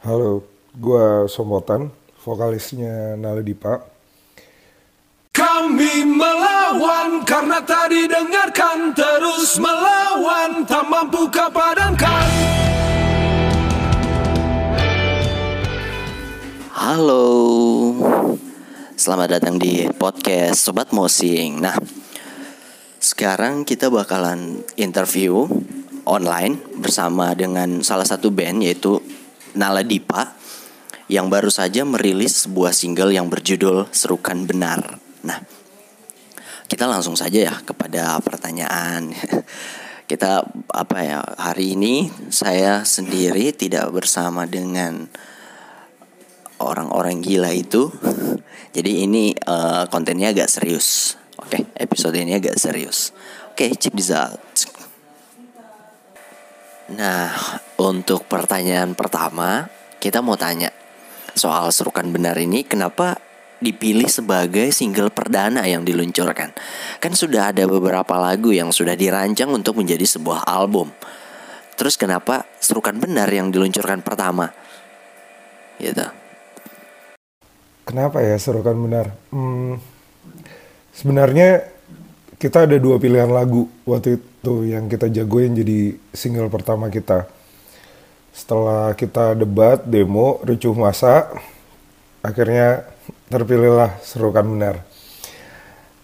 Halo, gua Somotan, vokalisnya Naledipa. Kami melawan karena tadi dengarkan terus melawan tak mampu padankan. Halo, selamat datang di podcast Sobat Mosing. Nah, sekarang kita bakalan interview online bersama dengan salah satu band yaitu Nala Dipa yang baru saja merilis sebuah single yang berjudul Serukan Benar. Nah, kita langsung saja ya kepada pertanyaan. kita apa ya hari ini saya sendiri tidak bersama dengan orang-orang gila itu. Jadi ini uh, kontennya agak serius. Oke, okay, episode ini agak serius. Oke, okay, this out. Nah, untuk pertanyaan pertama, kita mau tanya soal serukan benar ini kenapa dipilih sebagai single perdana yang diluncurkan. Kan sudah ada beberapa lagu yang sudah dirancang untuk menjadi sebuah album. Terus kenapa serukan benar yang diluncurkan pertama? Gitu. Kenapa ya serukan benar? Hmm, sebenarnya kita ada dua pilihan lagu waktu itu yang kita jagoin jadi single pertama kita. Setelah kita debat, demo, ricuh masa, akhirnya terpilihlah serukan benar.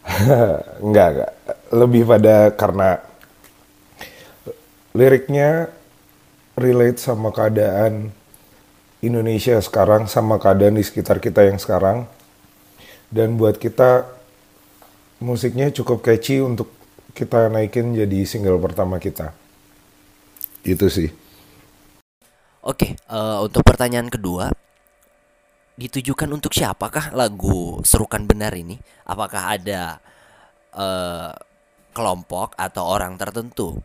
enggak, enggak. Lebih pada karena liriknya relate sama keadaan Indonesia sekarang, sama keadaan di sekitar kita yang sekarang. Dan buat kita, musiknya cukup catchy untuk kita naikin jadi single pertama kita. Itu sih. Oke, uh, untuk pertanyaan kedua, ditujukan untuk siapakah lagu Serukan Benar ini? Apakah ada uh, kelompok atau orang tertentu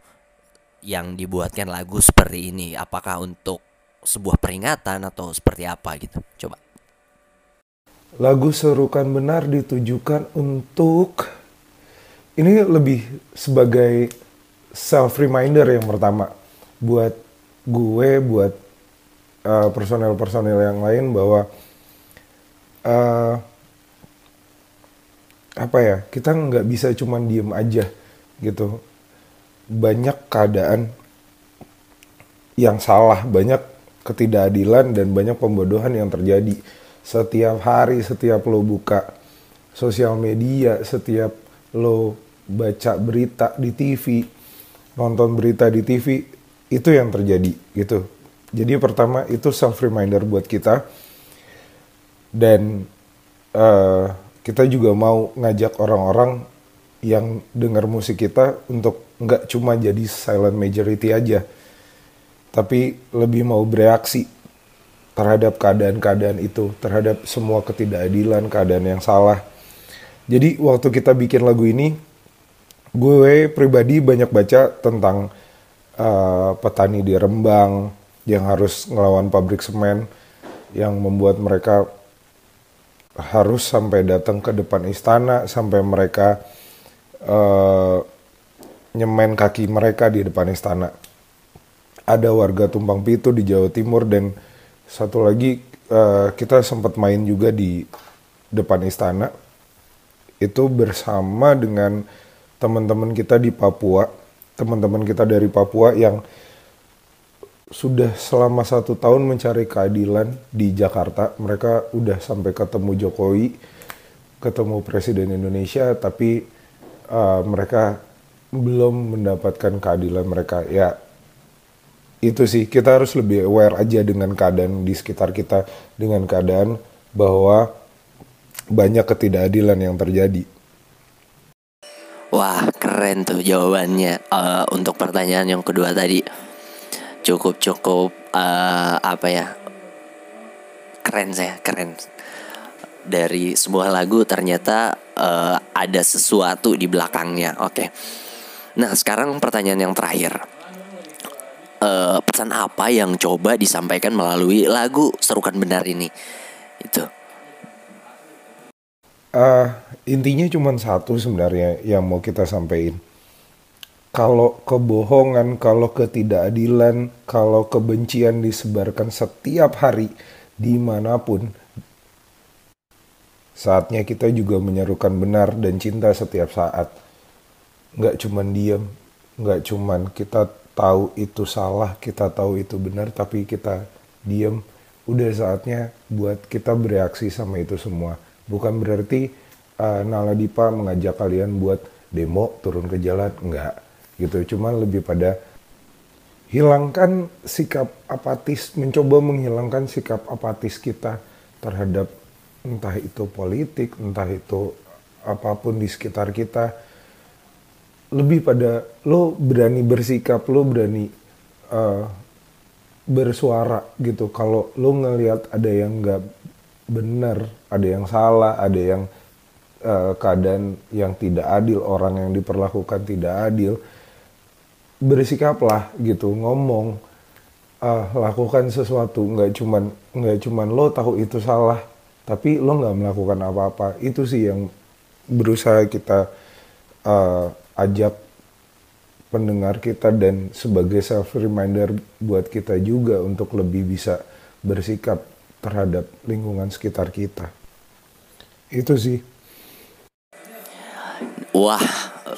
yang dibuatkan lagu seperti ini? Apakah untuk sebuah peringatan atau seperti apa gitu? Coba. Lagu Serukan Benar ditujukan untuk ini lebih sebagai self reminder yang pertama. Buat gue buat uh, personel-personel yang lain bahwa uh, apa ya kita nggak bisa cuma diem aja gitu. Banyak keadaan yang salah banyak ketidakadilan dan banyak pembodohan yang terjadi setiap hari setiap lo buka sosial media setiap lo baca berita di TV nonton berita di TV itu yang terjadi gitu. Jadi pertama itu self reminder buat kita. Dan uh, kita juga mau ngajak orang-orang yang dengar musik kita untuk nggak cuma jadi silent majority aja, tapi lebih mau bereaksi terhadap keadaan-keadaan itu, terhadap semua ketidakadilan, keadaan yang salah. Jadi waktu kita bikin lagu ini, gue pribadi banyak baca tentang uh, petani di Rembang yang harus ngelawan pabrik semen yang membuat mereka harus sampai datang ke depan istana sampai mereka uh, nyemen kaki mereka di depan istana. Ada warga tumpang pitu di Jawa Timur dan satu lagi uh, kita sempat main juga di depan istana itu bersama dengan teman-teman kita di Papua, teman-teman kita dari Papua yang sudah selama satu tahun mencari keadilan di Jakarta. Mereka udah sampai ketemu Jokowi, ketemu Presiden Indonesia, tapi uh, mereka belum mendapatkan keadilan mereka. Ya, itu sih kita harus lebih aware aja dengan keadaan di sekitar kita, dengan keadaan bahwa banyak ketidakadilan yang terjadi. Wah, keren tuh jawabannya uh, untuk pertanyaan yang kedua tadi cukup cukup uh, apa ya keren saya keren dari sebuah lagu ternyata uh, ada sesuatu di belakangnya oke okay. nah sekarang pertanyaan yang terakhir uh, pesan apa yang coba disampaikan melalui lagu serukan benar ini? Itu. Uh, intinya cuma satu sebenarnya yang mau kita sampaikan. Kalau kebohongan, kalau ketidakadilan, kalau kebencian disebarkan setiap hari di mana pun, saatnya kita juga menyerukan benar dan cinta setiap saat. Nggak cuman diam, nggak cuman kita tahu itu salah, kita tahu itu benar, tapi kita diam. Udah saatnya buat kita bereaksi sama itu semua. Bukan berarti uh, Nala Dipa mengajak kalian buat demo turun ke jalan, enggak gitu cuman lebih pada hilangkan sikap apatis mencoba menghilangkan sikap apatis kita terhadap entah itu politik entah itu apa pun di sekitar kita lebih pada lo berani bersikap lo berani uh, bersuara gitu. Kalau lo ngelihat ada yang nggak benar ada yang salah ada yang uh, keadaan yang tidak adil orang yang diperlakukan tidak adil bersikaplah gitu ngomong uh, lakukan sesuatu. Nggak cuman nggak cuman lo tahu itu salah tapi lo nggak melakukan apa-apa. Itu sih yang berusaha kita uh, ajak pendengar kita dan sebagai self reminder buat kita juga untuk lebih bisa bersikap terhadap lingkungan sekitar kita. Itu sih. Wah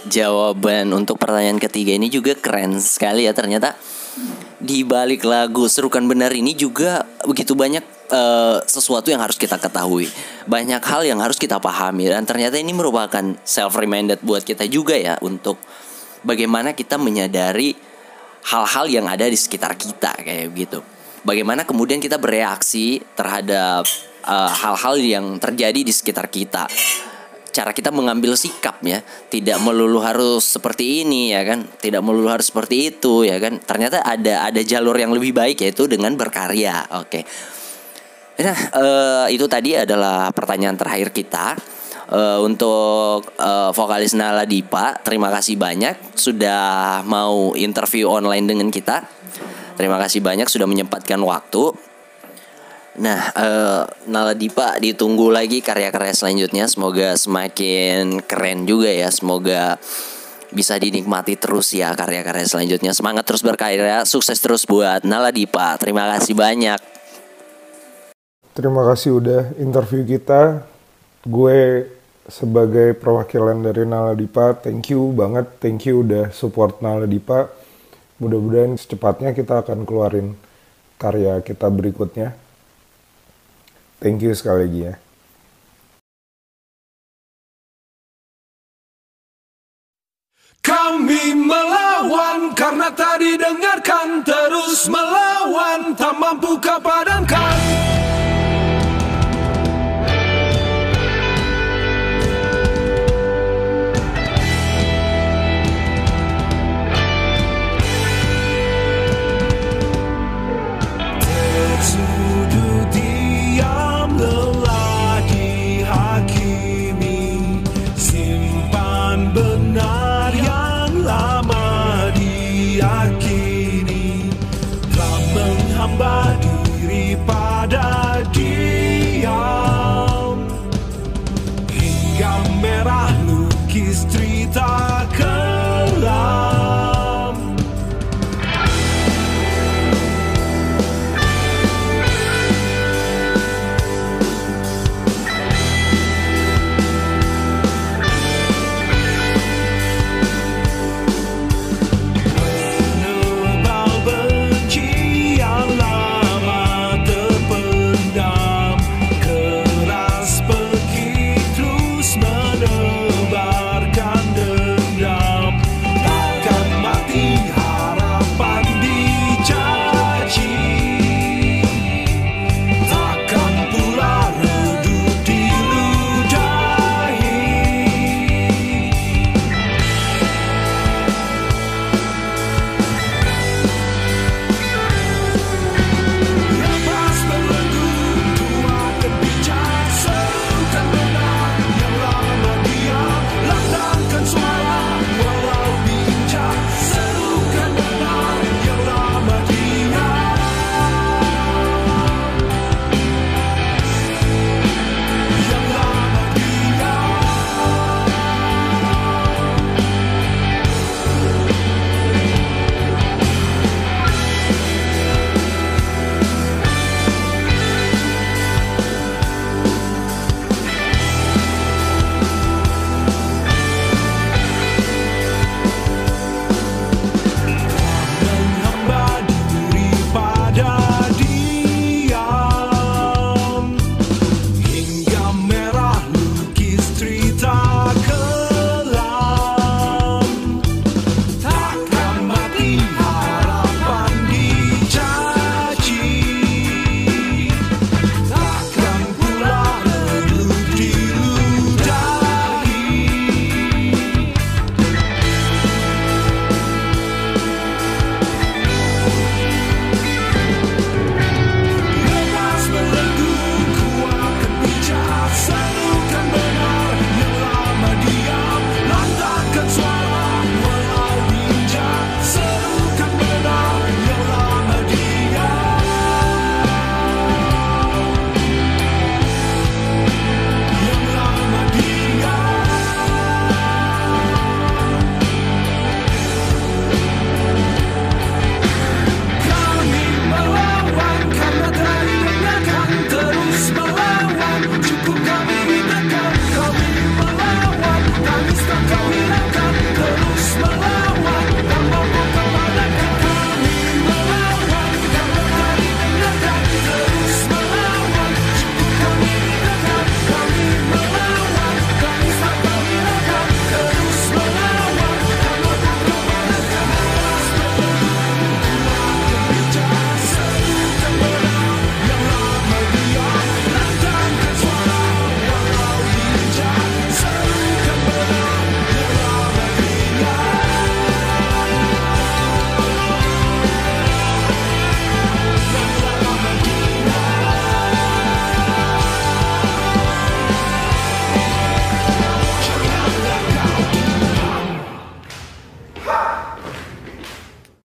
jawaban untuk pertanyaan ketiga ini juga keren sekali ya ternyata. Di balik lagu serukan benar ini juga begitu banyak uh, sesuatu yang harus kita ketahui. Banyak hal yang harus kita pahami. Dan ternyata ini merupakan self reminded buat kita juga ya untuk bagaimana kita menyadari hal-hal yang ada di sekitar kita kayak gitu. Bagaimana kemudian kita bereaksi terhadap eh, hal-hal uh, yang terjadi di sekitar kita. Cara kita mengambil sikap ya. Tidak melulu harus seperti ini ya kan? Tidak melulu harus seperti itu ya kan? Ternyata ada ada jalur yang lebih baik yaitu dengan berkarya. Oke nah uh, itu tadi adalah pertanyaan terakhir kita uh, untuk uh, vokalis Nala Dipa terima kasih banyak sudah mau interview online dengan kita terima kasih banyak sudah menyempatkan waktu Nah, uh, Nala Dipa ditunggu lagi karya-karya selanjutnya. Semoga semakin keren juga ya. Semoga bisa dinikmati terus ya karya-karya selanjutnya. Semangat terus berkarya, sukses terus buat Nala Dipa. Terima kasih banyak. Terima kasih udah interview kita. Gue sebagai perwakilan dari Nala Dipa, thank you banget. Thank you udah support Nala Dipa. Mudah-mudahan secepatnya kita akan keluarin karya kita berikutnya. Thank you sekali lagi ya. Kami melawan karena tadi dengarkan terus melawan tak mampu kepadam